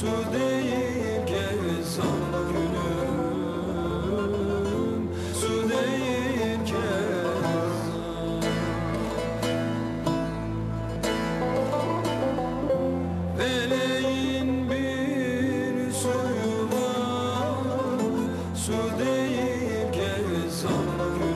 Su deyip gel sana gülüm Su deyip gel Eleğin bir suyu var Su deyip gel sana gülüm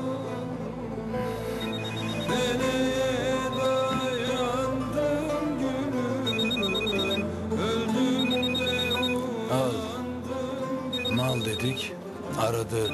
al dedik. Aradı.